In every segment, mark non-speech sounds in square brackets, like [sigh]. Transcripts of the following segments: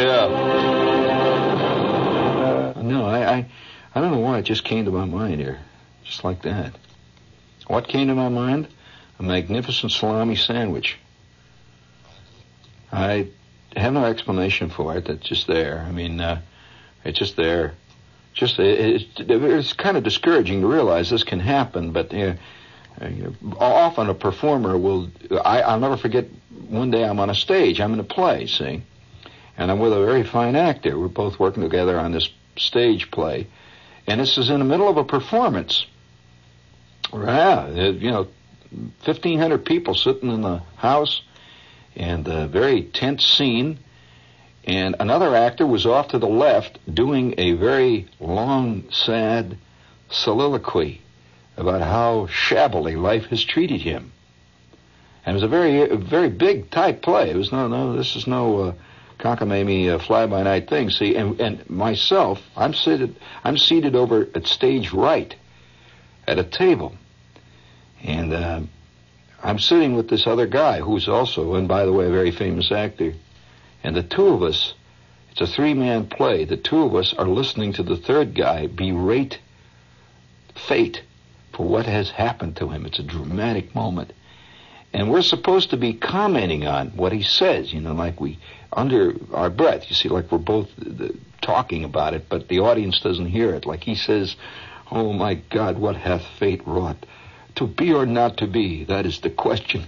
Yeah. No, I, I, I don't know why it just came to my mind here, just like that. What came to my mind? A magnificent salami sandwich. I have no explanation for it. That's just there. I mean, uh, it's just there. Just it, it's, it's kind of discouraging to realize this can happen, but uh, uh, often a performer will. I, I'll never forget. One day I'm on a stage. I'm in a play, see, and I'm with a very fine actor. We're both working together on this stage play, and this is in the middle of a performance. Yeah, you know, fifteen hundred people sitting in the house, and a very tense scene. And another actor was off to the left doing a very long, sad soliloquy about how shabbily life has treated him. And it was a very, very big type play. It was no, no, this is no uh, cockamamie uh, fly-by-night thing. See, and, and myself, I'm seated, I'm seated over at stage right, at a table, and uh, I'm sitting with this other guy who's also, and by the way, a very famous actor. And the two of us, it's a three-man play. The two of us are listening to the third guy berate fate for what has happened to him. It's a dramatic moment. And we're supposed to be commenting on what he says, you know, like we, under our breath, you see, like we're both uh, talking about it, but the audience doesn't hear it. Like he says, Oh my God, what hath fate wrought? To be or not to be, that is the question.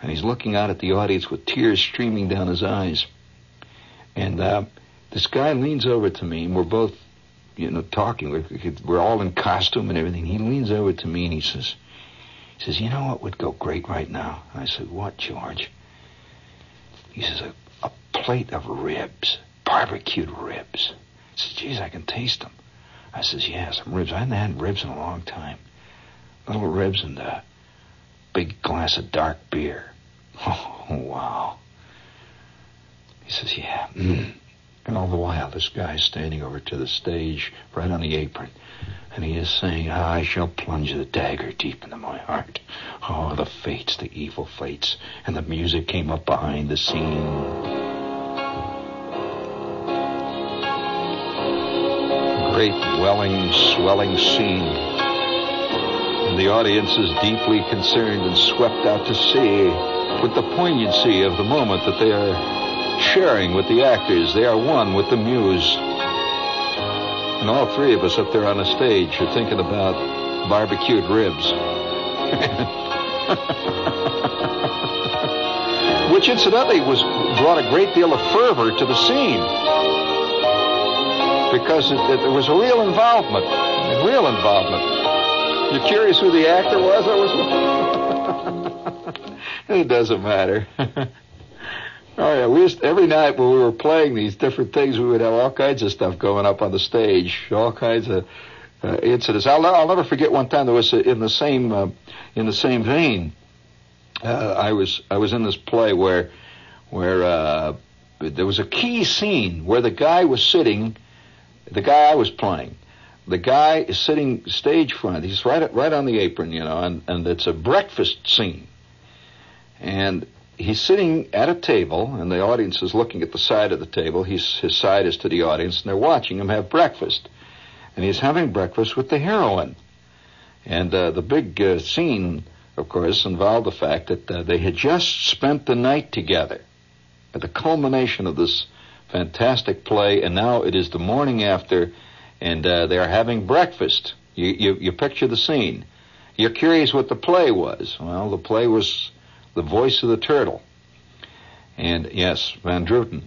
And he's looking out at the audience with tears streaming down his eyes. And uh, this guy leans over to me, and we're both, you know, talking. We're, we're all in costume and everything. He leans over to me and he says, he says, you know what would go great right now? And I said, what, George? He says, a, a plate of ribs, barbecued ribs. says, geez, I can taste them. I says, yeah, some ribs. I hadn't had ribs in a long time. Little ribs and a big glass of dark beer. [laughs] Oh, wow. He says, yeah. Mm. And all the while, this guy's standing over to the stage, right on the apron, and he is saying, I shall plunge the dagger deep into my heart. Oh, the fates, the evil fates. And the music came up behind the scene. Great, welling, swelling scene. And the audience is deeply concerned and swept out to sea with the poignancy of the moment that they are sharing with the actors. They are one with the muse. And all three of us up there on the stage are thinking about barbecued ribs. [laughs] Which incidentally was brought a great deal of fervor to the scene. Because it, it, there was a real involvement. A real involvement. You're curious who the actor was? That was [laughs] it doesn't matter. [laughs] Oh yeah, we used every night when we were playing these different things, we would have all kinds of stuff going up on the stage, all kinds of uh, incidents. I'll, I'll never forget one time there was in the same uh, in the same vein. Uh, I was I was in this play where where uh, there was a key scene where the guy was sitting, the guy I was playing. The guy is sitting stage front. He's right right on the apron, you know, and, and it's a breakfast scene. And he's sitting at a table, and the audience is looking at the side of the table. He's, his side is to the audience, and they're watching him have breakfast. And he's having breakfast with the heroine. And uh, the big uh, scene, of course, involved the fact that uh, they had just spent the night together at the culmination of this fantastic play, and now it is the morning after, and uh, they are having breakfast. You, you, you picture the scene. You're curious what the play was. Well, the play was the voice of the turtle. And yes, Van Druten.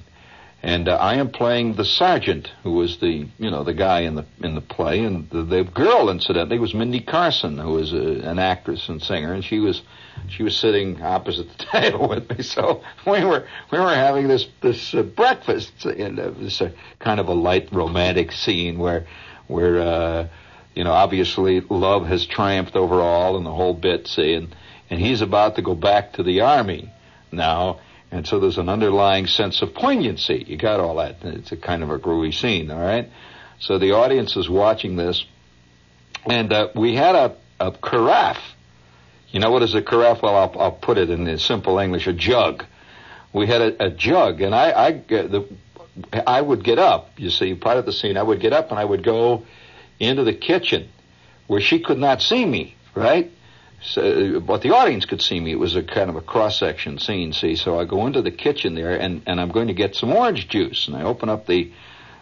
And uh, I am playing the sergeant, who was the you know the guy in the in the play, and the, the girl, incidentally, was Mindy Carson, who was a, an actress and singer, and she was she was sitting opposite the [laughs] table with me. So we were we were having this this uh, breakfast, and it was a kind of a light romantic scene where where uh, you know obviously love has triumphed over all and the whole bit. See, and and he's about to go back to the army now. And so there's an underlying sense of poignancy. You got all that. It's a kind of a groovy scene, all right? So the audience is watching this, and uh, we had a, a carafe. You know what is a carafe? Well, I'll, I'll put it in simple English: a jug. We had a, a jug, and I, I, the, I would get up. You see, part of the scene, I would get up and I would go into the kitchen where she could not see me, right? So, but the audience could see me. It was a kind of a cross section scene. See, so I go into the kitchen there, and and I'm going to get some orange juice, and I open up the,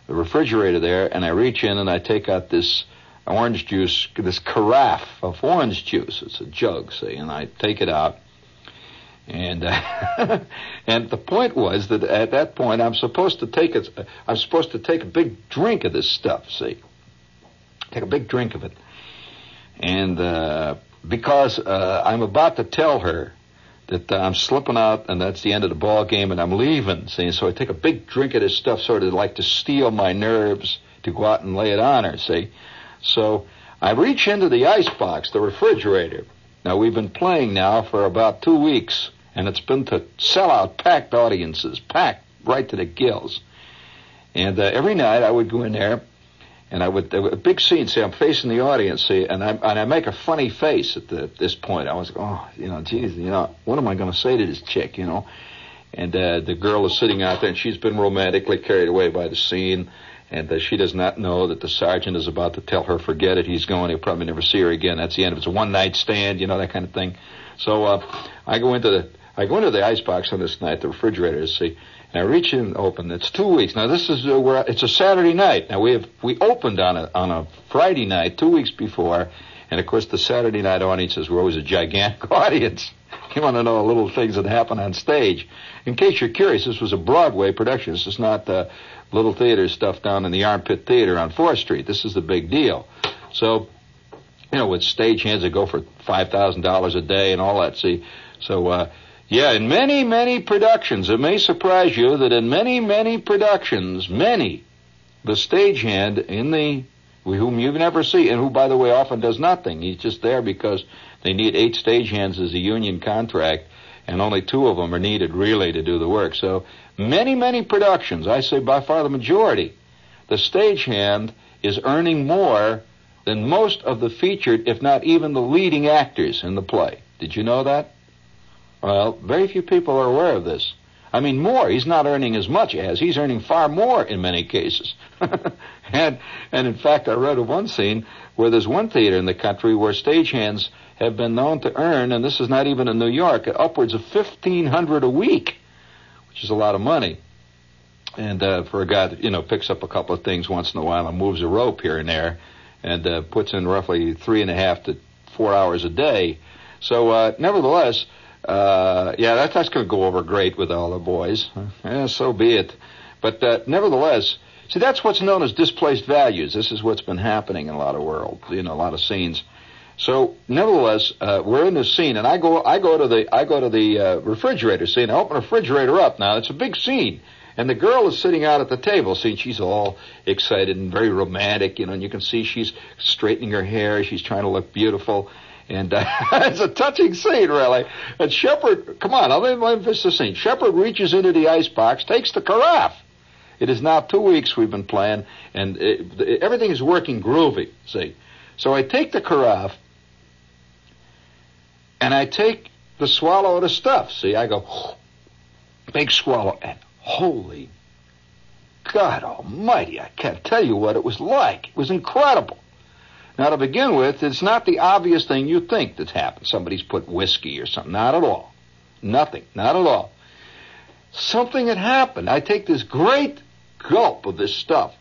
the refrigerator there, and I reach in and I take out this orange juice, this carafe of orange juice. It's a jug, see, and I take it out. And uh, [laughs] and the point was that at that point I'm supposed to take it. I'm supposed to take a big drink of this stuff. See, take a big drink of it, and uh, because uh, I'm about to tell her that uh, I'm slipping out and that's the end of the ball game and I'm leaving. See, so I take a big drink of this stuff, sort of like to steel my nerves to go out and lay it on her. See, so I reach into the ice box, the refrigerator. Now we've been playing now for about two weeks, and it's been to sell out packed audiences, packed right to the gills. And uh, every night I would go in there and I would a big scene. See, I'm facing the audience. See, and I and I make a funny face at the, this point. I was, oh, you know, geez, you know, what am I going to say to this chick, you know? And uh, the girl is sitting out there, and she's been romantically carried away by the scene, and uh, she does not know that the sergeant is about to tell her, forget it, he's going. He'll probably never see her again. That's the end. Of it's a one night stand, you know, that kind of thing. So uh, I go into the I go into the icebox on this night, the refrigerator, to see now reach in open. It's two weeks. Now this is uh, where it's a Saturday night. Now we have we opened on a on a Friday night two weeks before, and of course the Saturday night audiences were always a gigantic [laughs] audience. You want to know little things that happen on stage. In case you're curious, this was a Broadway production. This is not the little theater stuff down in the Armpit Theater on Fourth Street. This is the big deal. So, you know, with stagehands that go for five thousand dollars a day and all that. See, so. uh yeah, in many, many productions, it may surprise you that in many, many productions, many, the stagehand in the whom you never see, and who, by the way, often does nothing. He's just there because they need eight stagehands as a union contract, and only two of them are needed really to do the work. So many, many productions, I say by far the majority, the stagehand is earning more than most of the featured, if not even the leading actors in the play. Did you know that? Well, very few people are aware of this. I mean, more. He's not earning as much as. He's earning far more in many cases. [laughs] and, and in fact, I read of one scene where there's one theater in the country where stagehands have been known to earn, and this is not even in New York, upwards of 1500 a week, which is a lot of money. And uh, for a guy that, you know, picks up a couple of things once in a while and moves a rope here and there and uh, puts in roughly three and a half to four hours a day. So, uh, nevertheless, uh, yeah, that, that's going to go over great with all the boys. Yeah, so be it. But uh, nevertheless, see, that's what's known as displaced values. This is what's been happening in a lot of world, you know, a lot of scenes. So, nevertheless, uh, we're in this scene, and I go, I go to the, I go to the uh, refrigerator scene. I open the refrigerator up. Now, it's a big scene, and the girl is sitting out at the table. See, she's all excited and very romantic, you know, and you can see she's straightening her hair. She's trying to look beautiful. And uh, [laughs] it's a touching scene, really. And Shepherd, come on, let me finish the scene. Shepherd reaches into the ice box, takes the carafe. It is now two weeks we've been playing, and it, it, everything is working groovy, see. So I take the carafe, and I take the swallow of the stuff, see. I go, big swallow, and holy God almighty, I can't tell you what it was like. It was incredible. Now, to begin with, it's not the obvious thing you think that's happened. Somebody's put whiskey or something. Not at all. Nothing. Not at all. Something had happened. I take this great gulp of this stuff.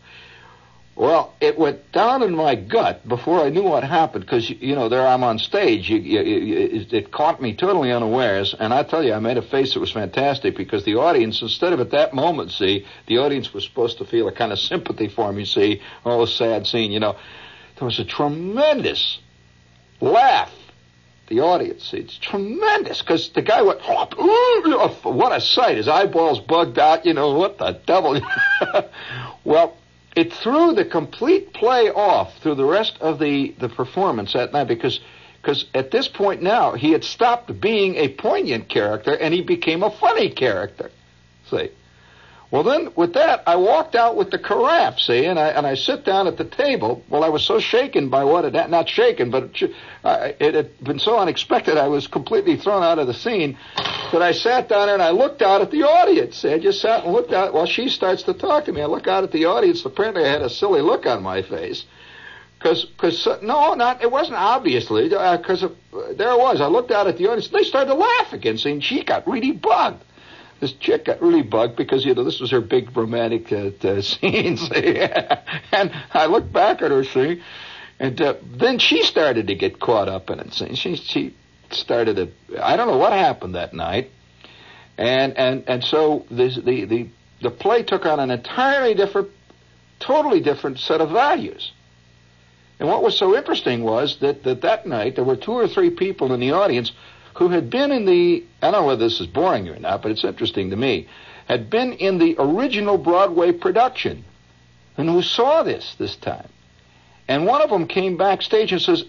Well, it went down in my gut before I knew what happened because, you know, there I'm on stage. You, you, it caught me totally unawares. And I tell you, I made a face that was fantastic because the audience, instead of at that moment, see, the audience was supposed to feel a kind of sympathy for me, see, oh, sad scene, you know. There was a tremendous laugh. The audience, it's tremendous because the guy went, oh, what a sight! His eyeballs bugged out. You know what the devil? [laughs] well, it threw the complete play off through the rest of the the performance that night because because at this point now he had stopped being a poignant character and he became a funny character. See. Well, then with that, I walked out with the carafe, see, and I and I sit down at the table. Well, I was so shaken by what had not shaken, but it, uh, it had been so unexpected. I was completely thrown out of the scene that I sat down and I looked out at the audience. See, I just sat and looked out while she starts to talk to me. I look out at the audience. Apparently, I had a silly look on my face. Because, cause, uh, no, not, it wasn't obviously, uh, uh, there it was. I looked out at the audience. They started to laugh again, saying she got really bugged this chick got really bugged because you know this was her big romantic uh, uh, [laughs] scene, see? and I looked back at her, see, and uh, then she started to get caught up in it. See? She she started to I don't know what happened that night, and and and so this, the the the play took on an entirely different, totally different set of values. And what was so interesting was that, that that night there were two or three people in the audience who had been in the, I don't know whether this is boring you or not, but it's interesting to me, had been in the original Broadway production and who saw this this time. And one of them came backstage and says,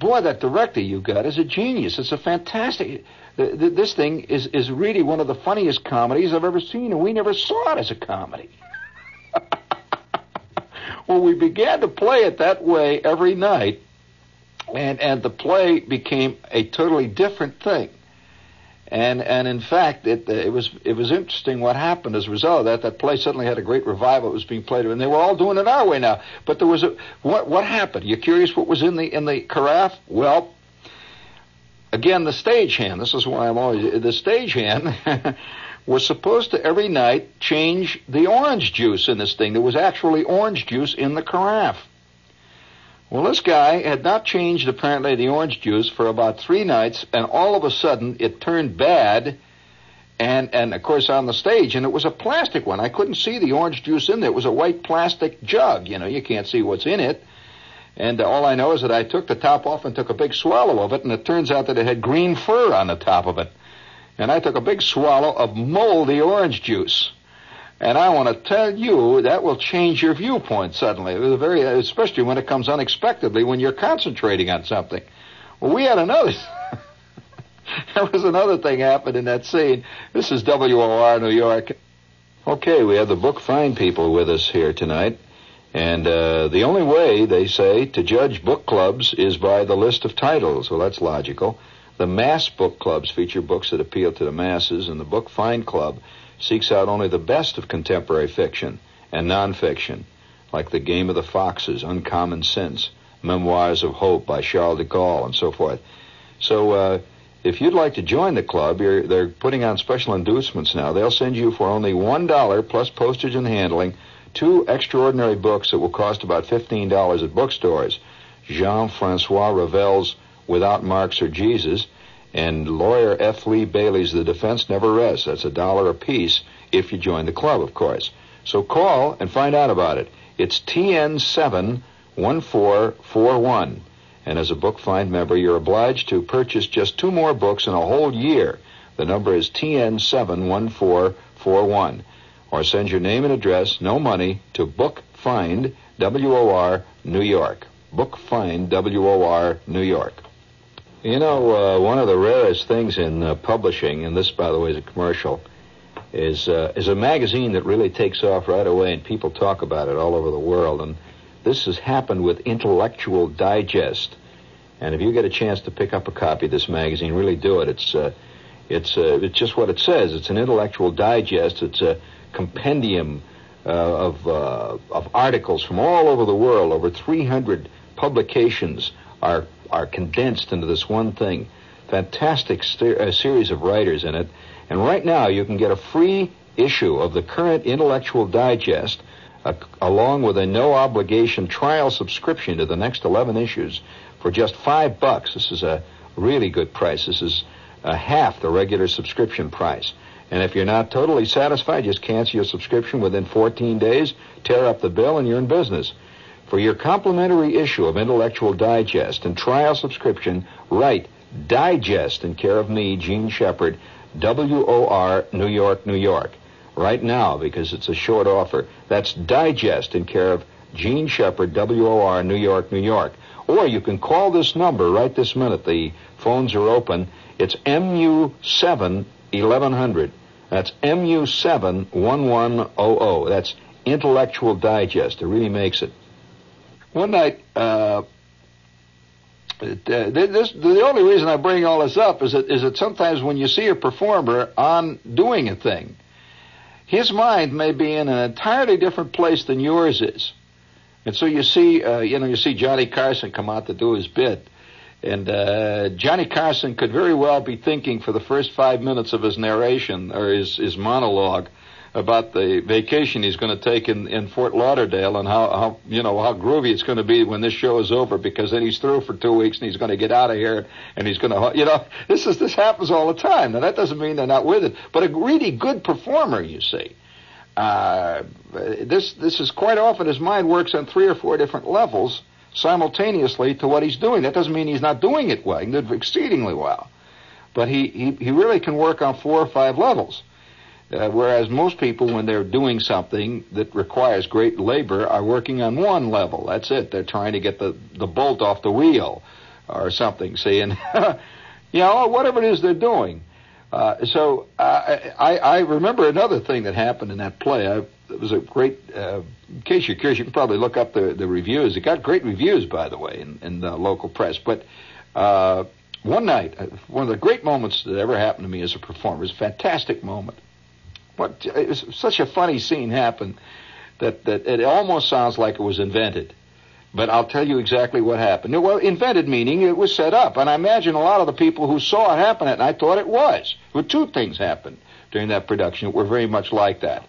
Boy, that director you got is a genius. It's a fantastic. This thing is, is really one of the funniest comedies I've ever seen, and we never saw it as a comedy. [laughs] well, we began to play it that way every night and and the play became a totally different thing. And and in fact, it it was it was interesting what happened as a result of that. That play suddenly had a great revival. It was being played, and they were all doing it our way now. But there was a what what happened? You're curious what was in the in the carafe? Well, again, the stagehand. This is why I'm always the stagehand. [laughs] was supposed to every night change the orange juice in this thing. There was actually orange juice in the carafe. Well, this guy had not changed apparently the orange juice for about three nights, and all of a sudden it turned bad. And and of course on the stage, and it was a plastic one. I couldn't see the orange juice in there. It was a white plastic jug. You know, you can't see what's in it. And uh, all I know is that I took the top off and took a big swallow of it, and it turns out that it had green fur on the top of it. And I took a big swallow of moldy orange juice. And I want to tell you that will change your viewpoint suddenly, very, especially when it comes unexpectedly when you're concentrating on something. Well, we had another. [laughs] there was another thing happened in that scene. This is WOR New York. Okay, we have the book find people with us here tonight. And uh, the only way, they say, to judge book clubs is by the list of titles. Well, that's logical. The mass book clubs feature books that appeal to the masses, and the Book Find Club seeks out only the best of contemporary fiction and nonfiction, like The Game of the Foxes, Uncommon Sense, Memoirs of Hope by Charles de Gaulle, and so forth. So, uh, if you'd like to join the club, they're putting on special inducements now. They'll send you for only $1 plus postage and handling two extraordinary books that will cost about $15 at bookstores. Jean-Francois Revel's Without Marx or Jesus and lawyer F. Lee Bailey's The Defense Never Rests. That's a dollar a piece if you join the club, of course. So call and find out about it. It's TN71441. And as a Book Find member, you're obliged to purchase just two more books in a whole year. The number is TN71441 or send your name and address, no money, to Book Find, W-O-R, New York. Book Find, W-O-R, New York. You know, uh, one of the rarest things in uh, publishing, and this, by the way, is a commercial, is uh, is a magazine that really takes off right away, and people talk about it all over the world. And this has happened with Intellectual Digest. And if you get a chance to pick up a copy of this magazine, really do it. It's uh, it's uh, it's just what it says. It's an intellectual digest. It's a compendium uh, of, of articles from all over the world. Over 300 publications are, are condensed into this one thing. Fantastic st- uh, series of writers in it. And right now, you can get a free issue of the current Intellectual Digest, uh, along with a no obligation trial subscription to the next 11 issues for just five bucks. This is a really good price. This is uh, half the regular subscription price. And if you're not totally satisfied, just cancel your subscription within 14 days, tear up the bill, and you're in business. For your complimentary issue of Intellectual Digest and trial subscription, write Digest in care of me, Jean Shepherd, W-O-R, New York, New York. Right now, because it's a short offer. That's Digest in care of Jean Shepherd, W-O-R, New York, New York. Or you can call this number right this minute. The phones are open. It's MU7 1100. That's MU71100. That's Intellectual Digest. It really makes it. One night, uh, it, uh, this, the only reason I bring all this up is that, is that sometimes when you see a performer on doing a thing, his mind may be in an entirely different place than yours is. And so you see, uh, you know, you see Johnny Carson come out to do his bit, and uh, Johnny Carson could very well be thinking for the first five minutes of his narration or his, his monologue about the vacation he's going to take in, in Fort Lauderdale and how, how you know how groovy it's going to be when this show is over because then he's through for two weeks and he's going to get out of here and he's going to you know [laughs] this is this happens all the time. Now that doesn't mean they're not with it, but a really good performer, you see. Uh, this this is quite often his mind works on three or four different levels simultaneously to what he's doing. That doesn't mean he's not doing it well. He did exceedingly well. But he, he, he really can work on four or five levels. Uh, whereas most people, when they're doing something that requires great labor, are working on one level. That's it. They're trying to get the, the bolt off the wheel or something, see? And, [laughs] you know, whatever it is they're doing. Uh, so uh, I, I remember another thing that happened in that play. I, it was a great. Uh, in case you're curious, you can probably look up the the reviews. It got great reviews, by the way, in, in the local press. But uh, one night, uh, one of the great moments that ever happened to me as a performer, was a fantastic moment. What it was such a funny scene happened that that it almost sounds like it was invented. But I'll tell you exactly what happened. Well, invented meaning it was set up, and I imagine a lot of the people who saw it happen at night thought it was. Well, two things happened during that production that were very much like that.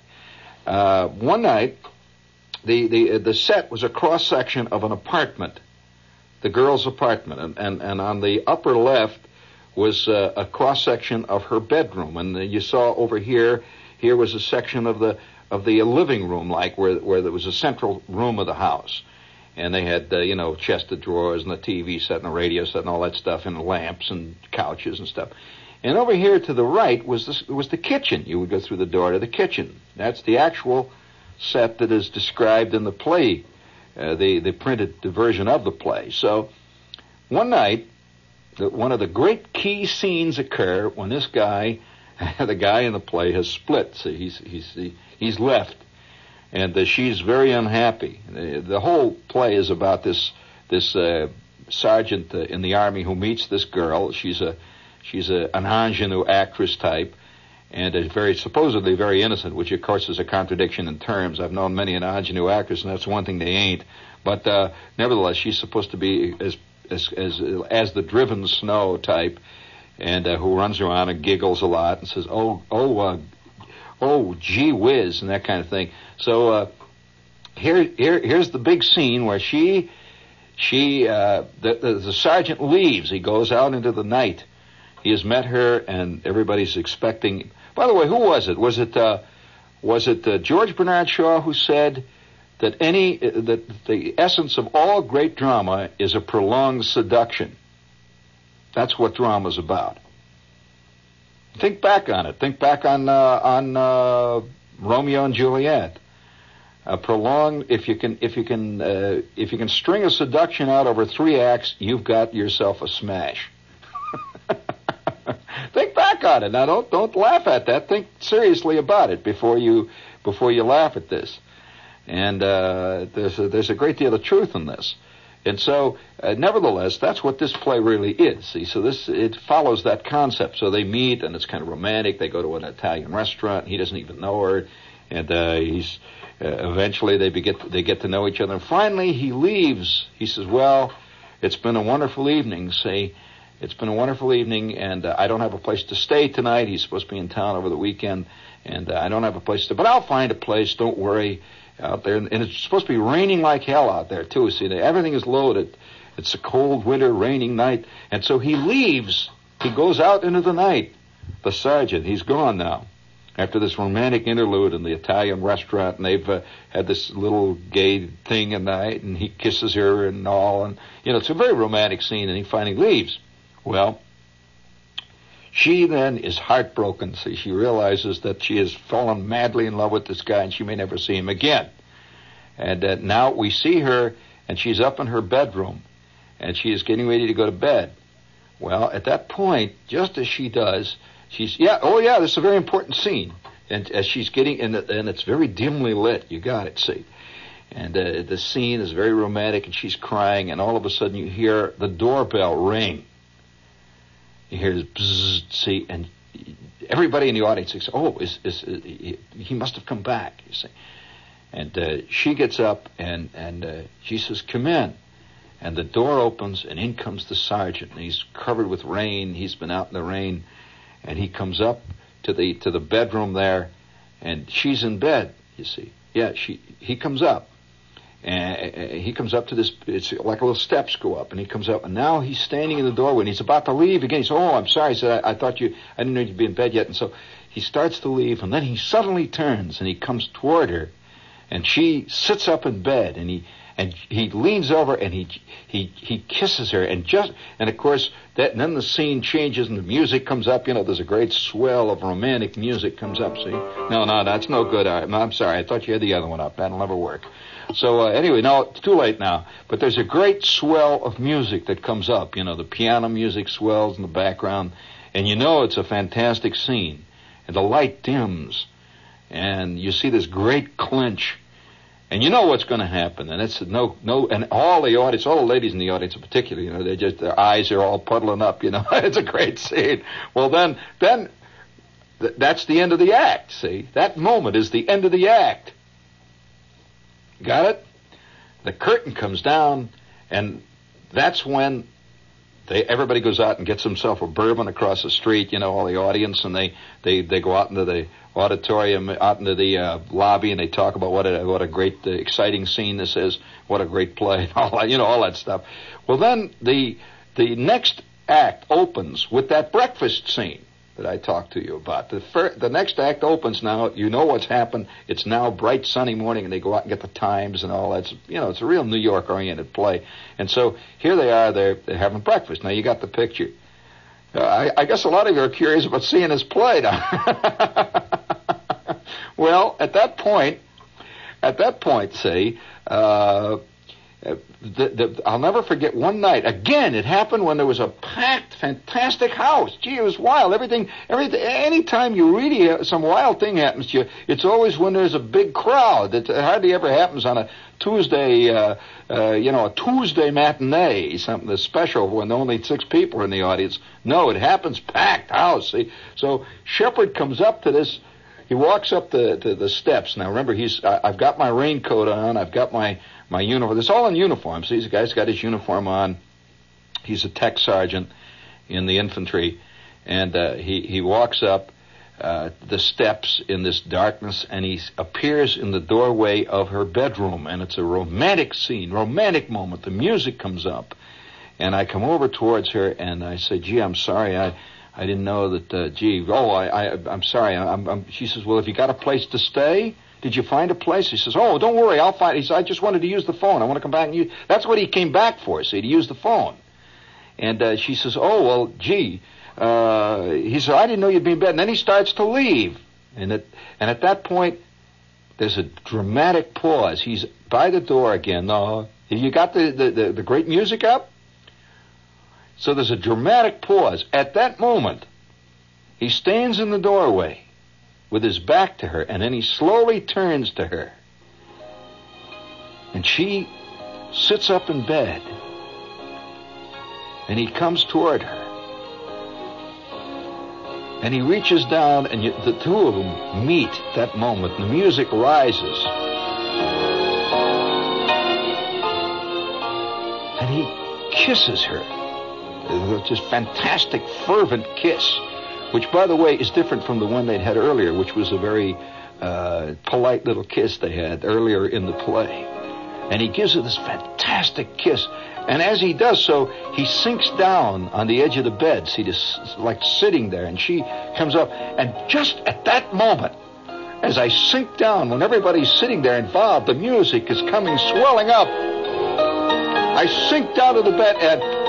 Uh, one night, the, the, the set was a cross section of an apartment, the girl's apartment, and, and, and on the upper left was uh, a cross section of her bedroom, and you saw over here, here was a section of the of the living room, like where where there was a central room of the house, and they had uh, you know chest of drawers and the TV set and the radio set and all that stuff, and lamps and couches and stuff. And over here to the right was the, was the kitchen. You would go through the door to the kitchen. That's the actual set that is described in the play, uh, the, the printed version of the play. So one night, the, one of the great key scenes occur when this guy, [laughs] the guy in the play, has split. So he's, he's, he's left. And uh, she's very unhappy. The, whole play is about this, this uh, sergeant uh, in the army who meets this girl. She's a She's a, an ingenue actress type, and is very supposedly very innocent, which of course is a contradiction in terms. I've known many an ingenue actress, and that's one thing they ain't. But uh, nevertheless, she's supposed to be as as as as the driven snow type, and uh, who runs around and giggles a lot and says, "Oh, oh, uh, oh, gee whiz," and that kind of thing. So uh, here, here, here's the big scene where she, she, uh, the, the the sergeant leaves. He goes out into the night he has met her, and everybody's expecting. By the way, who was it? Was it uh, was it uh, George Bernard Shaw who said that any uh, that the essence of all great drama is a prolonged seduction? That's what drama is about. Think back on it. Think back on uh, on uh, Romeo and Juliet. A prolonged, if you can, if you can, uh, if you can string a seduction out over three acts, you've got yourself a smash. [laughs] Think back on it. Now don't don't laugh at that. Think seriously about it before you before you laugh at this. And uh, there's a, there's a great deal of truth in this. And so, uh, nevertheless, that's what this play really is. See, so this it follows that concept. So they meet, and it's kind of romantic. They go to an Italian restaurant. He doesn't even know her, and uh, he's uh, eventually they get they get to know each other. And finally, he leaves. He says, "Well, it's been a wonderful evening. Say, it's been a wonderful evening, and uh, I don't have a place to stay tonight. He's supposed to be in town over the weekend, and uh, I don't have a place to. But I'll find a place. Don't worry, out there. And it's supposed to be raining like hell out there too. See, everything is loaded. It's a cold winter, raining night, and so he leaves. He goes out into the night. The sergeant, he's gone now. After this romantic interlude in the Italian restaurant, and they've uh, had this little gay thing at night, and he kisses her and all, and you know it's a very romantic scene, and he finally leaves. Well, she then is heartbroken. See, she realizes that she has fallen madly in love with this guy and she may never see him again. And uh, now we see her and she's up in her bedroom and she is getting ready to go to bed. Well, at that point, just as she does, she's, yeah, oh yeah, this is a very important scene. And as she's getting, and, and it's very dimly lit, you got it, see. And uh, the scene is very romantic and she's crying and all of a sudden you hear the doorbell ring you hear bzzz, see, and everybody in the audience thinks, "Oh, is, is, is he, he, must have come back." You see, and uh, she gets up and and uh, she says, "Come in," and the door opens and in comes the sergeant. And he's covered with rain. He's been out in the rain, and he comes up to the to the bedroom there, and she's in bed. You see, yeah, she he comes up and uh, he comes up to this, it's like a little steps go up, and he comes up, and now he's standing in the doorway, and he's about to leave again. He says, Oh, I'm sorry. He said, I, I thought you, I didn't know you'd be in bed yet. And so he starts to leave, and then he suddenly turns, and he comes toward her, and she sits up in bed, and he, and he leans over and he he he kisses her and just and of course that and then the scene changes and the music comes up. You know there's a great swell of romantic music comes up see? No no that's no good. I'm, I'm sorry. I thought you had the other one up. That'll never work. So uh, anyway, no, it's too late now. But there's a great swell of music that comes up. You know, the piano music swells in the background, and you know it's a fantastic scene. And the light dims, and you see this great clinch, and you know what's going to happen. And it's no, no, and all the audience, all the ladies in the audience in particular, you know, they just their eyes are all puddling up. You know, [laughs] it's a great scene. Well, then, then. that's the end of the act, see? That moment is the end of the act. Got it? The curtain comes down, and that's when they everybody goes out and gets himself a bourbon across the street. You know, all the audience, and they they they go out into the auditorium, out into the uh, lobby, and they talk about what a what a great, uh, exciting scene this is, what a great play, [laughs] all that, you know, all that stuff. Well, then the the next act opens with that breakfast scene that I talked to you about. The fir- the next act opens now. You know what's happened. It's now bright sunny morning, and they go out and get the Times and all that. You know, it's a real New York oriented play. And so here they are. They're, they're having breakfast. Now you got the picture. Uh, I, I guess a lot of you are curious about seeing this play. [laughs] well, at that point, at that point, see, uh, the, the, I'll never forget one night. Again, it happened when there was a packed, fantastic house. Gee, it was wild. Everything, everything. Anytime you really uh, some wild thing happens to you, it's always when there's a big crowd. It hardly ever happens on a Tuesday, uh, uh, you know, a Tuesday matinee, something that's special when only six people are in the audience. No, it happens packed house. See, so Shepherd comes up to this. He walks up the to the steps. Now remember, he's I, I've got my raincoat on. I've got my my uniform. It's all in uniform. See, the guy's got his uniform on. He's a tech sergeant in the infantry, and uh, he he walks up uh, the steps in this darkness, and he appears in the doorway of her bedroom, and it's a romantic scene, romantic moment. The music comes up, and I come over towards her, and I say, "Gee, I'm sorry, I." I didn't know that. Uh, gee, oh, I, I, I'm sorry. I'm, I'm, she says, "Well, have you got a place to stay?" Did you find a place? He says, Oh, don't worry, I'll find. He says, I just wanted to use the phone. I want to come back and use. That's what he came back for. See, to use the phone. And uh, she says, Oh, well, gee. Uh, he says, I didn't know you'd be in bed. And then he starts to leave. And at, and at that point, there's a dramatic pause. He's by the door again. Uh, you got the, the, the, the great music up? So there's a dramatic pause. At that moment, he stands in the doorway with his back to her, and then he slowly turns to her. And she sits up in bed, and he comes toward her. And he reaches down, and you, the two of them meet that moment. The music rises. And he kisses her. Just fantastic, fervent kiss which, by the way, is different from the one they'd had earlier, which was a very uh, polite little kiss they had earlier in the play. And he gives her this fantastic kiss. And as he does so, he sinks down on the edge of the bed. See, just like sitting there. And she comes up. And just at that moment, as I sink down, when everybody's sitting there involved, the music is coming swelling up. I sink down to the bed and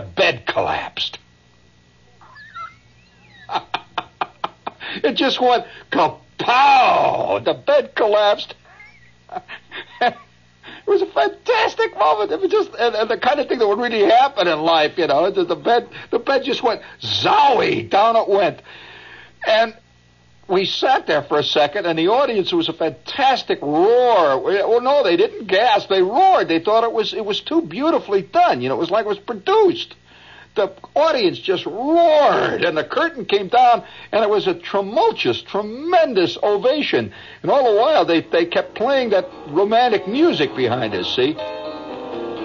The bed collapsed. [laughs] it just went kapow! The bed collapsed. [laughs] it was a fantastic moment. It was just and, and, the kind of thing that would really happen in life, you know. The, the bed, the bed just went zowie down. It went, and we sat there for a second, and the audience was a fantastic roar. Well, no, they didn't gasp; they roared. They thought it was it was too beautifully done. You know, it was like it was produced. The audience just roared, and the curtain came down, and it was a tumultuous, tremendous ovation. And all the while, they they kept playing that romantic music behind us. See.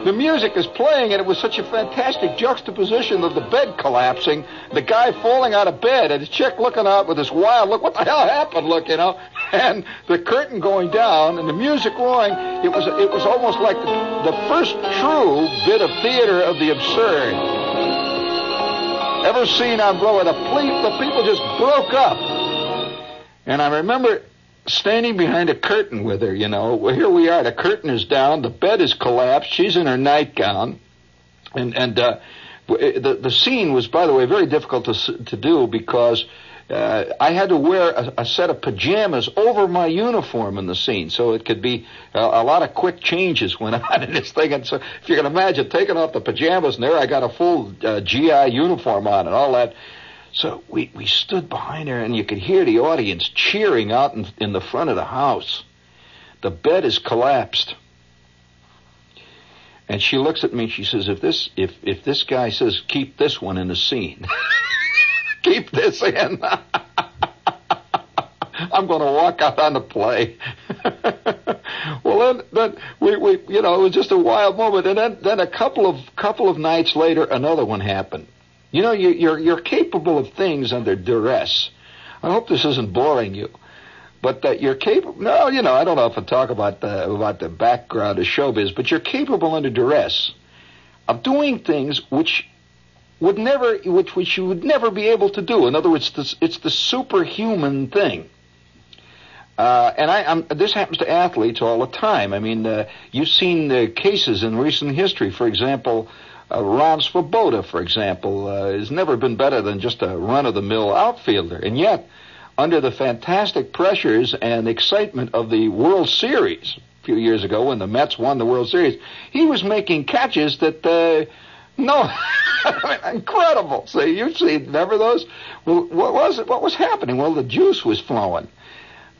The music is playing, and it was such a fantastic juxtaposition of the bed collapsing, the guy falling out of bed, and the chick looking out with this wild look. What the hell happened? Look, you know, [laughs] and the curtain going down, and the music roaring. It was it was almost like the, the first true bit of theater of the absurd ever seen on Broadway. The, ple- the people just broke up, and I remember standing behind a curtain with her, you know. Well, here we are. The curtain is down. The bed is collapsed. She's in her nightgown. And, and, uh, the, the scene was, by the way, very difficult to, to do because, uh, I had to wear a, a, set of pajamas over my uniform in the scene, so it could be a, a lot of quick changes [laughs] went on in this thing. And so, if you can imagine, taking off the pajamas, and there I got a full uh, GI uniform on and all that. So we, we stood behind her, and you could hear the audience cheering out in, in the front of the house. The bed is collapsed. And she looks at me she says, if this, if, if this guy says, keep this one in the scene, [laughs] keep this in, [laughs] I'm going to walk out on the play. [laughs] well, then, then we, we, you know, it was just a wild moment. And then, then a couple of, couple of nights later, another one happened. You know, you, you're you're capable of things under duress. I hope this isn't boring you, but that you're capable. No, you know, I don't often talk about the about the background of showbiz, but you're capable under duress of doing things which would never, which which you would never be able to do. In other words, it's, it's the superhuman thing. Uh, and I, I'm, this happens to athletes all the time. I mean, uh, you've seen uh, cases in recent history. For example, uh, Ron Swoboda, for example, uh, has never been better than just a run-of-the-mill outfielder, and yet, under the fantastic pressures and excitement of the World Series a few years ago when the Mets won the World Series, he was making catches that. Uh, no, [laughs] incredible. See, you see, never those. Well, what was it? What was happening? Well, the juice was flowing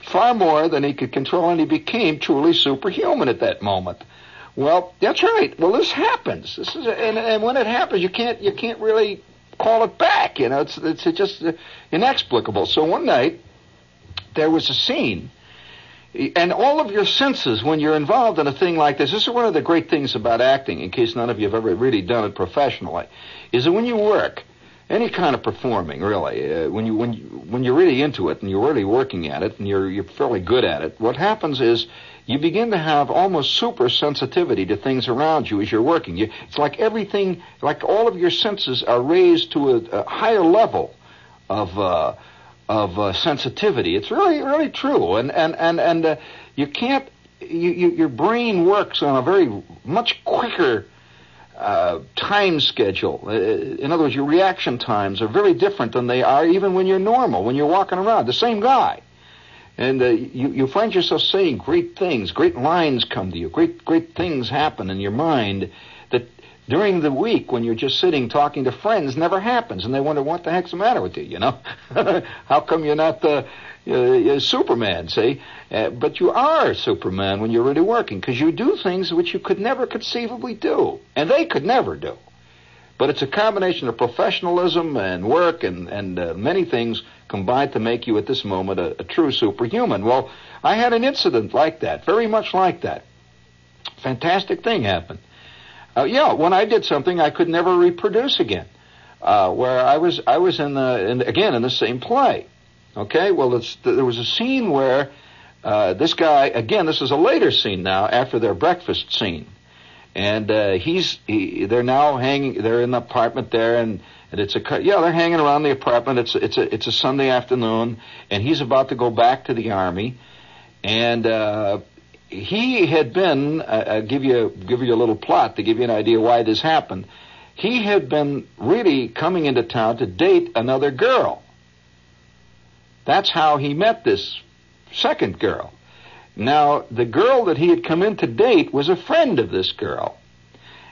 far more than he could control, and he became truly superhuman at that moment. Well, that's right. Well, this happens. This is, and, and when it happens, you can't you can't really call it back. You know, it's it's just inexplicable. So one night there was a scene, and all of your senses when you're involved in a thing like this. This is one of the great things about acting. In case none of you have ever really done it professionally, is that when you work any kind of performing, really. Uh, when you when you when you're really into it and you're really working at it and you're you're fairly good at it, what happens is you begin to have almost super sensitivity to things around you as you're working. You, it's like everything, like all of your senses are raised to a, a higher level of uh, of uh, sensitivity. It's really really true, and and and and uh, you can't. You, you, your brain works on a very much quicker uh, time schedule. Uh, in other words, your reaction times are very different than they are even when you're normal, when you're walking around. The same guy. And uh, you, you find yourself saying great things, great lines come to you, great, great things happen in your mind that during the week when you're just sitting talking to friends never happens. And they wonder, what the heck's the matter with you, you know? [laughs] How come you're not the, uh, Superman, see? Uh, but you are Superman when you're really working because you do things which you could never conceivably do, and they could never do. But it's a combination of professionalism and work and, and uh, many things combined to make you at this moment a, a true superhuman. Well, I had an incident like that, very much like that. Fantastic thing happened. Uh, yeah, when I did something I could never reproduce again, uh, where I was I was in the in, again in the same play. Okay, well there was a scene where uh, this guy again. This is a later scene now after their breakfast scene, and uh, he's he, they're now hanging. They're in the apartment there, and, and it's a yeah they're hanging around the apartment. It's it's a it's a Sunday afternoon, and he's about to go back to the army, and uh, he had been. Uh, uh give you give you a little plot to give you an idea why this happened. He had been really coming into town to date another girl. That's how he met this second girl. Now, the girl that he had come in to date was a friend of this girl.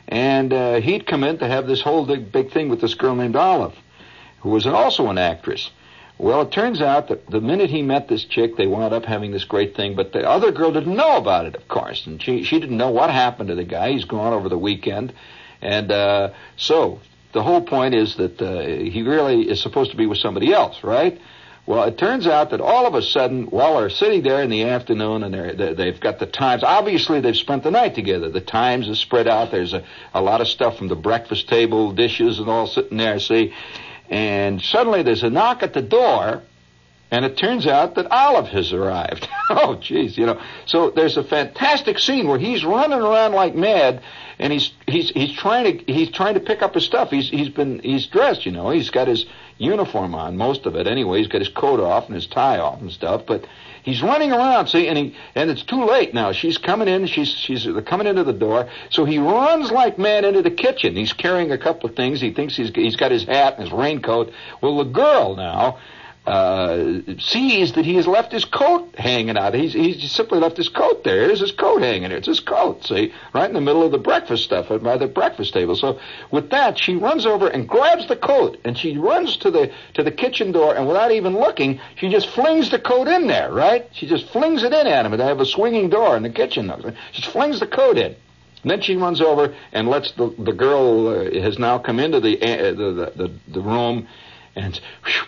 And uh, he'd come in to have this whole big, big thing with this girl named Olive, who was also an actress. Well, it turns out that the minute he met this chick, they wound up having this great thing, but the other girl didn't know about it, of course, and she she didn't know what happened to the guy. He's gone over the weekend, and uh, so the whole point is that uh, he really is supposed to be with somebody else, right? Well, it turns out that all of a sudden, while they're sitting there in the afternoon and they're, they've got the Times, obviously they've spent the night together. The Times is spread out. There's a, a lot of stuff from the breakfast table, dishes and all sitting there, see? And suddenly there's a knock at the door and it turns out that Olive has arrived. [laughs] oh, jeez, you know. So there's a fantastic scene where he's running around like mad, and he's he's he's trying to he's trying to pick up his stuff. He's he's been he's dressed, you know. He's got his uniform on, most of it anyway. He's got his coat off and his tie off and stuff, but he's running around, see, and he and it's too late now. She's coming in, she's she's coming into the door, so he runs like mad into the kitchen. He's carrying a couple of things. He thinks he's he's got his hat and his raincoat. Well, the girl now uh, sees that he has left his coat hanging out. He's, he's simply left his coat there. Here's his coat hanging there. It's his coat, see, right in the middle of the breakfast stuff by the breakfast table. So with that, she runs over and grabs the coat, and she runs to the to the kitchen door, and without even looking, she just flings the coat in there, right? She just flings it in at him. They have a swinging door in the kitchen. She just flings the coat in. And then she runs over and lets the the girl uh, has now come into the, uh, the, the the room and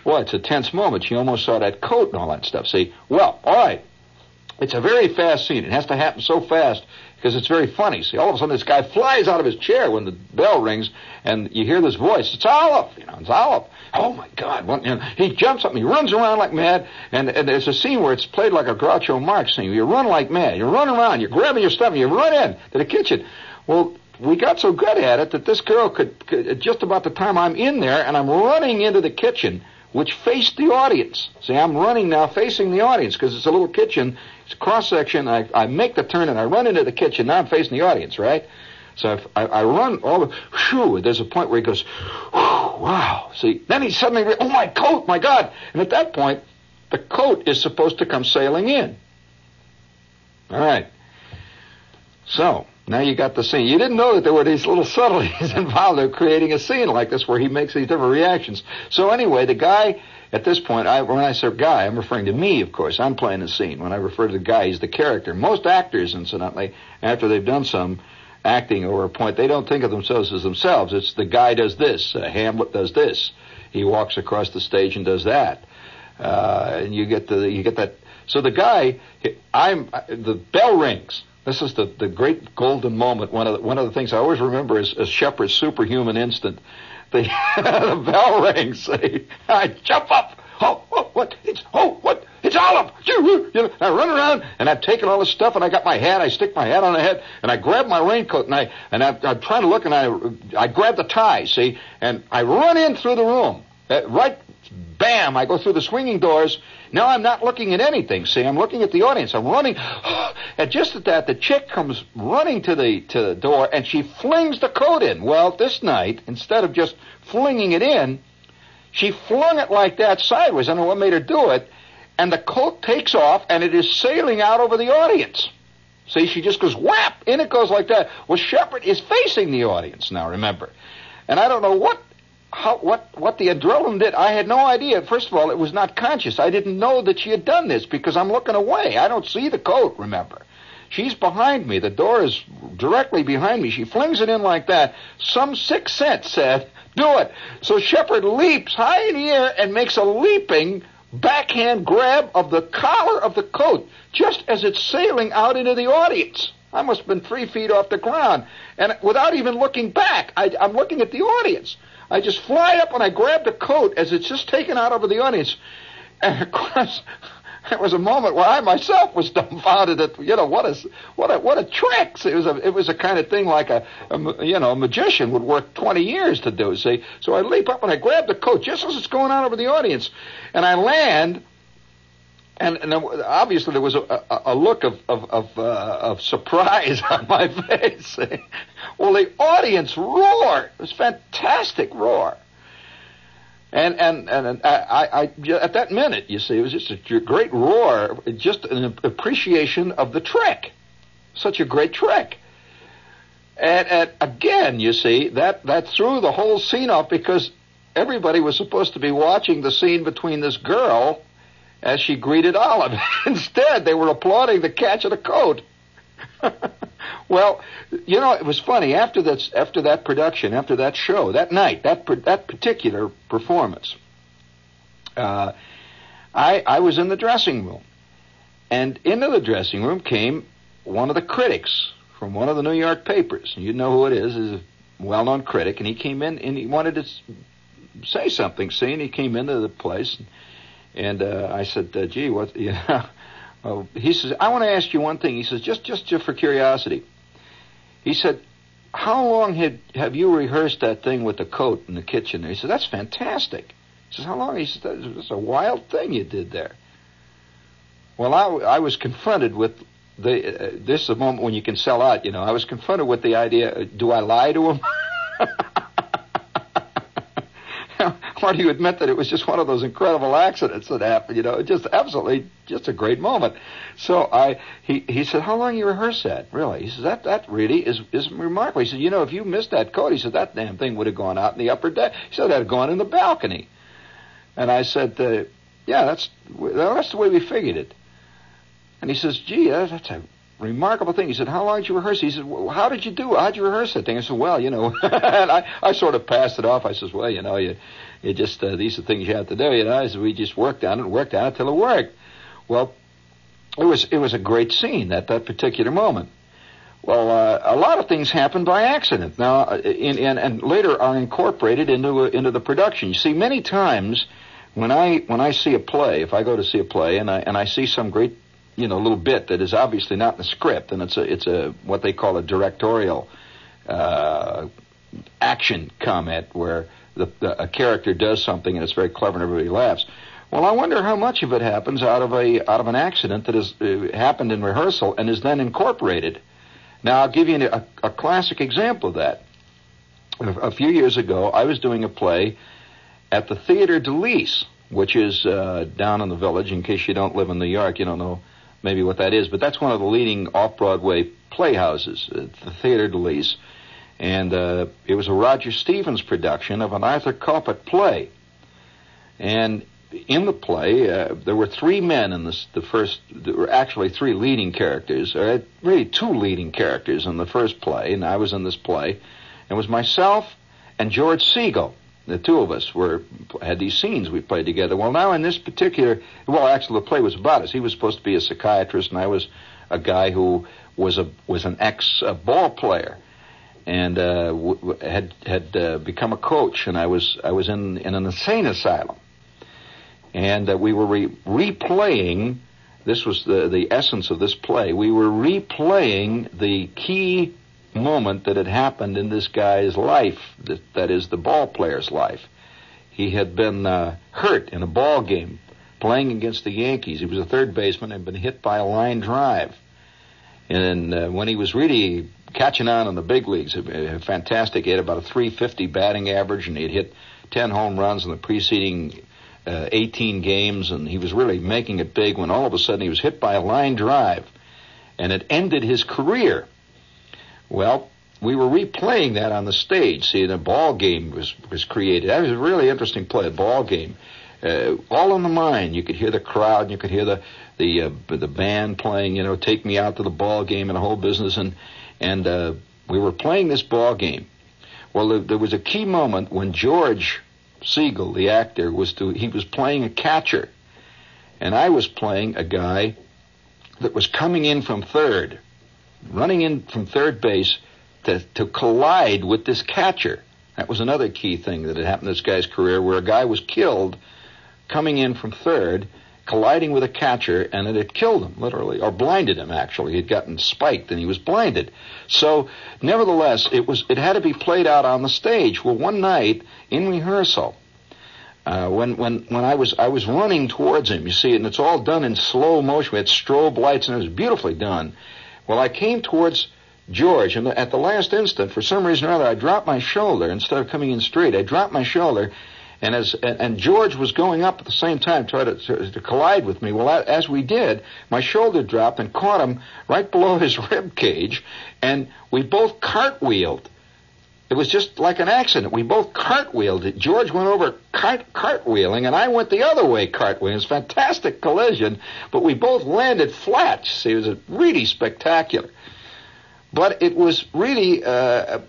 boy, it's a tense moment. She almost saw that coat and all that stuff. See, well, all right. It's a very fast scene. It has to happen so fast because it's very funny. See, all of a sudden this guy flies out of his chair when the bell rings, and you hear this voice. It's Olive. You know, it's Olive. Oh my God! What, you know, he jumps up and he runs around like mad. And, and there's a scene where it's played like a Groucho Marx scene. You run like mad. You run around. You're grabbing your stuff and you run in to the kitchen. Well, we got so good at it that this girl could, could, just about the time I'm in there and I'm running into the kitchen, which faced the audience. See, I'm running now facing the audience because it's a little kitchen. It's a cross section. I, I make the turn and I run into the kitchen. Now I'm facing the audience, right? So I, I run all the, whew, there's a point where he goes, wow. See, then he suddenly, oh my coat, my God. And at that point, the coat is supposed to come sailing in. All right. So, now you got the scene. You didn't know that there were these little [laughs] subtleties involved in creating a scene like this where he makes these different reactions. So anyway, the guy at this point, I, when I say guy, I'm referring to me, of course. I'm playing the scene. When I refer to the guy, he's the character. Most actors, incidentally, after they've done some acting over a point, they don't think of themselves as themselves. It's the guy does this. Uh, Hamlet does this. He walks across the stage and does that. Uh, and you get the you get that. So the guy, I'm the bell rings. This is the, the great golden moment. One of the, one of the things I always remember is, is Shepherd's superhuman instant. The, [laughs] the bell rings. [laughs] I jump up. Oh, oh, what? It's oh, what? It's Olive. You, you know, I run around and I've taken all this stuff and I got my hat. I stick my hat on the head and I grab my raincoat and I and I, I'm trying to look and I I grab the tie. See, and I run in through the room. Uh, right bam, I go through the swinging doors. Now I'm not looking at anything. See, I'm looking at the audience. I'm running, [gasps] and just at that, the chick comes running to the to the door, and she flings the coat in. Well, this night, instead of just flinging it in, she flung it like that sideways. I don't know what made her do it, and the coat takes off, and it is sailing out over the audience. See, she just goes whap, in it goes like that. Well, Shepherd is facing the audience now. Remember, and I don't know what how, what what the adrenaline did. I had no idea. First of all, it was not conscious. I didn't know that she had done this because I'm looking away. I don't see the coat. Remember, she's behind me. The door is directly behind me. She flings it in like that. Some sixth sense said, "Do it." So Shepherd leaps high in the air and makes a leaping backhand grab of the collar of the coat just as it's sailing out into the audience. I must have been three feet off the ground, and without even looking back, I, I'm looking at the audience. I just fly up and I grab the coat as it's just taken out over the audience. And of course, [laughs] it was a moment where I myself was [laughs] dumbfounded at you know what a what a what a trick. It was a it was a kind of thing like a, a you know a magician would work 20 years to do. See, so I leap up and I grab the coat just as it's going out over the audience, and I land and, and obviously there was a, a look of of of, uh, of surprise [laughs] on my face. [laughs] well, the audience roared. It was fantastic roar. And and and I, I, I at that minute, you see, it was just a great roar, just an appreciation of the trick. Such a great trick. And, and again, you see, that that threw the whole scene off because everybody was supposed to be watching the scene between this girl as she greeted Olive. [laughs] Instead, they were applauding the catch of the coat. [laughs] well, you know, it was funny after that after that production, after that show, that night, that that particular performance. Uh, I I was in the dressing room, and into the dressing room came one of the critics from one of the New York papers. You know who it is? Is a well-known critic, and he came in and he wanted to say something. See, he came into the place. And, and uh, I said, uh, "Gee, what?" [laughs] Yeah. well, he says, "I want to ask you one thing." He says, "Just, just, just for curiosity." He said, "How long had have you rehearsed that thing with the coat in the kitchen?" He said, "That's fantastic." He says, "How long?" He says, "That's a wild thing you did there." Well, I, I was confronted with the. Uh, this is a moment when you can sell out. You know, I was confronted with the idea: uh, Do I lie to him? [laughs] do you admit that it was just one of those incredible accidents that happened? You know, just absolutely, just a great moment. So I, he, he said, how long you rehearse that? Really? He said, that, that really is, is remarkable. He said, you know, if you missed that coat, he said, that damn thing would have gone out in the upper deck. He said, it had gone in the balcony. And I said, uh, yeah, that's, that's the way we figured it. And he says, gee, that's a remarkable thing. He said, "How long did you rehearse?" He said, well, "How did you do? How'd you rehearse that thing?" I said, "Well, you know," [laughs] and I, I sort of passed it off. I says, "Well, you know, you, you just uh, these are things you have to do." You know, I said, "We just worked on it, and worked on it till it worked." Well, it was it was a great scene at that particular moment. Well, uh, a lot of things happen by accident now, uh, in, in, and later are incorporated into uh, into the production. You see, many times when I when I see a play, if I go to see a play and I and I see some great you know a little bit that is obviously not in the script, and it's a it's a what they call a directorial uh, action comment where the, the, a character does something and it's very clever and everybody laughs. Well, I wonder how much of it happens out of a out of an accident that has uh, happened in rehearsal and is then incorporated. Now, I'll give you a, a classic example of that. A, a, few years ago, I was doing a play at the Theater de which is uh, down in the village. In case you don't live in New York, you don't know maybe what that is, but that's one of the leading off-Broadway playhouses, uh, the Theater de Lys. And uh, it was a Roger Stevens production of an Arthur Kopit play. And in the play, uh, there were three men in this, the first, there were actually three leading characters, or uh, really two leading characters in the first play, and I was in this play. It was myself and George Segal. The two of us were had these scenes we played together. Well, now in this particular, well, actually the play was about us. He was supposed to be a psychiatrist, and I was a guy who was a was an ex ball player, and uh, w- had had uh, become a coach, and I was I was in in an insane asylum and uh, we were re- replaying. This was the the essence of this play. We were replaying the key moment that had happened in this guy's life. That, that is the ball player's life. He had been uh, hurt in a ball game playing against the Yankees. He was a third baseman and been hit by a line drive. And uh, when he was really catching on in the big leagues, fantastic. He had about a 350 batting average, and he had hit 10 home runs in the preceding uh, 18 games, and he was really making it big when all of a sudden he was hit by a line drive, and it ended his career. Well, we were replaying that on the stage. See, the ball game was was created. That was a really interesting play. A ball game, uh, all in the mind. You could hear the crowd, and you could hear the the uh, the band playing. You know, take me out to the ball game and the whole business. And and uh, we were playing this ball game. Well, there was a key moment when George Segal, the actor, was to he was playing a catcher, and I was playing a guy that was coming in from third, running in from third base to to collide with this catcher. That was another key thing that had happened in this guy's career, where a guy was killed coming in from third, colliding with a catcher, and it had killed him, literally, or blinded him, actually. He had gotten spiked and he was blinded. So, nevertheless, it was it had to be played out on the stage. Well, one night in rehearsal, uh, when when when I was I was running towards him, you see, and it's all done in slow motion. We had strobe lights, and it was beautifully done. Well, I came towards George, and at the last instant, for some reason or other, I dropped my shoulder instead of coming in straight. I dropped my shoulder, and as and George was going up at the same time, trying to, to, to collide with me. Well, as we did, my shoulder dropped and caught him right below his [laughs] rib cage, and we both cartwheeled. It was just like an accident. We both cartwheeled. it. George went over cart cartwheeling, and I went the other way cartwheeling. It was fantastic collision, but we both landed flat. See, it was really spectacular. But it was really uh,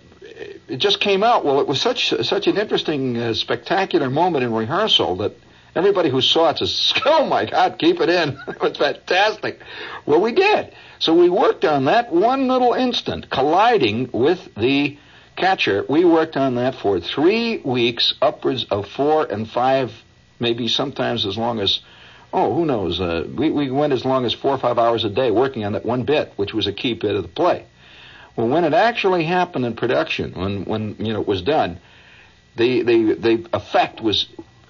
it just came out. Well, it was such such an interesting, uh, spectacular moment in rehearsal that everybody who saw it says, [laughs] "Oh my God, keep it in!" [laughs] it was fantastic. Well, we did. So we worked on that one little instant, colliding with the catcher. We worked on that for three weeks, upwards of four and five, maybe sometimes as long as. Oh, who knows? Uh, we, we went as long as four or five hours a day working on that one bit, which was a key bit of the play. Well, when it actually happened in production, when when you know it was done, the the the effect was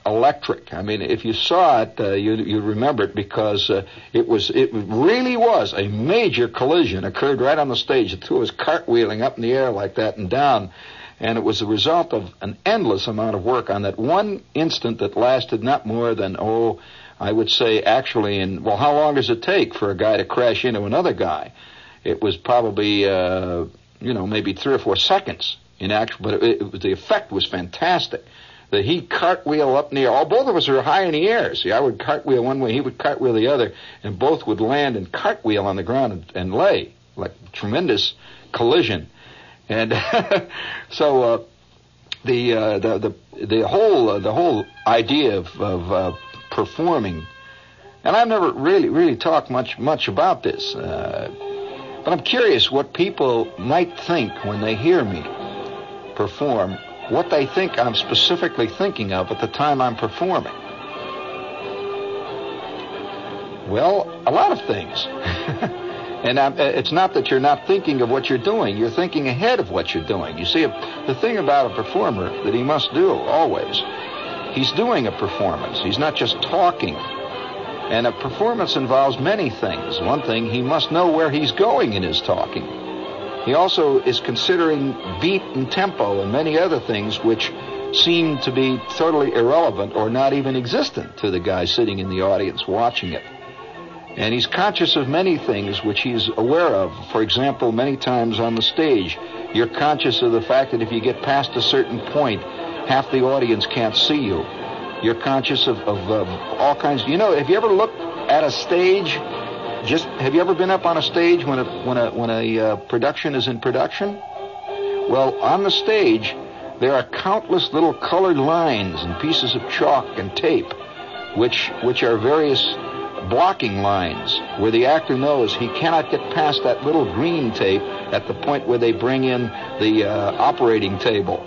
electric. I mean, if you saw it, uh, you you remember it because uh, it was it really was a major collision occurred right on the stage. The two us cartwheeling up in the air like that and down, and it was the result of an endless amount of work on that one instant that lasted not more than oh, I would say actually in well, how long does it take for a guy to crash into another guy? It was probably, uh, you know, maybe three or four seconds in actual, but it, it, the effect was fantastic. The he'd cartwheel up in the air. All both of us are high in the air. See, I would cartwheel one way, he would cartwheel the other, and both would land and cartwheel on the ground and, and lay like tremendous collision. And [laughs] so uh, the, uh, the the the whole uh, the whole idea of, of performing, and I've never really really talked much much about this. Uh, but I'm curious what people might think when they hear me perform, what they think I'm specifically thinking of at the time I'm performing. Well, a lot of things. [laughs] and I'm, uh, it's not that you're not thinking of what you're doing, you're thinking ahead of what you're doing. You see, the thing about a performer that he must do always, he's doing a performance. He's not just talking and a performance involves many things. One thing, he must know where he's going in his talking. He also is considering beat and tempo and many other things which seem to be totally irrelevant or not even existent to the guy sitting in the audience watching it. And he's conscious of many things which he's aware of. For example, many times on the stage, you're conscious of the fact that if you get past a certain point, half the audience can't see you. You're conscious of, of uh, all kinds. You know, have you ever looked at a stage? Just have you ever been up on a stage when a when a when a uh, production is in production? Well, on the stage, there are countless little colored lines and pieces of chalk and tape, which which are various blocking lines where the actor knows he cannot get past that little green tape at the point where they bring in the uh, operating table.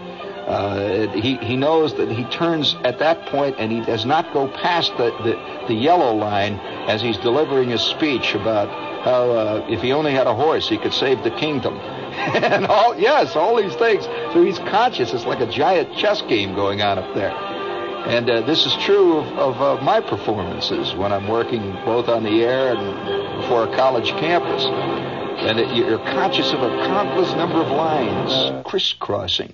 Uh, he, he knows that he turns at that point and he does not go past the, the, the yellow line as he's delivering his speech about how uh, if he only had a horse he could save the kingdom. [laughs] and all, yes, all these things. So he's conscious. It's like a giant chess game going on up there. And uh, this is true of, of uh, my performances when I'm working both on the air and before a college campus. And it, you're conscious of a countless number of lines crisscrossing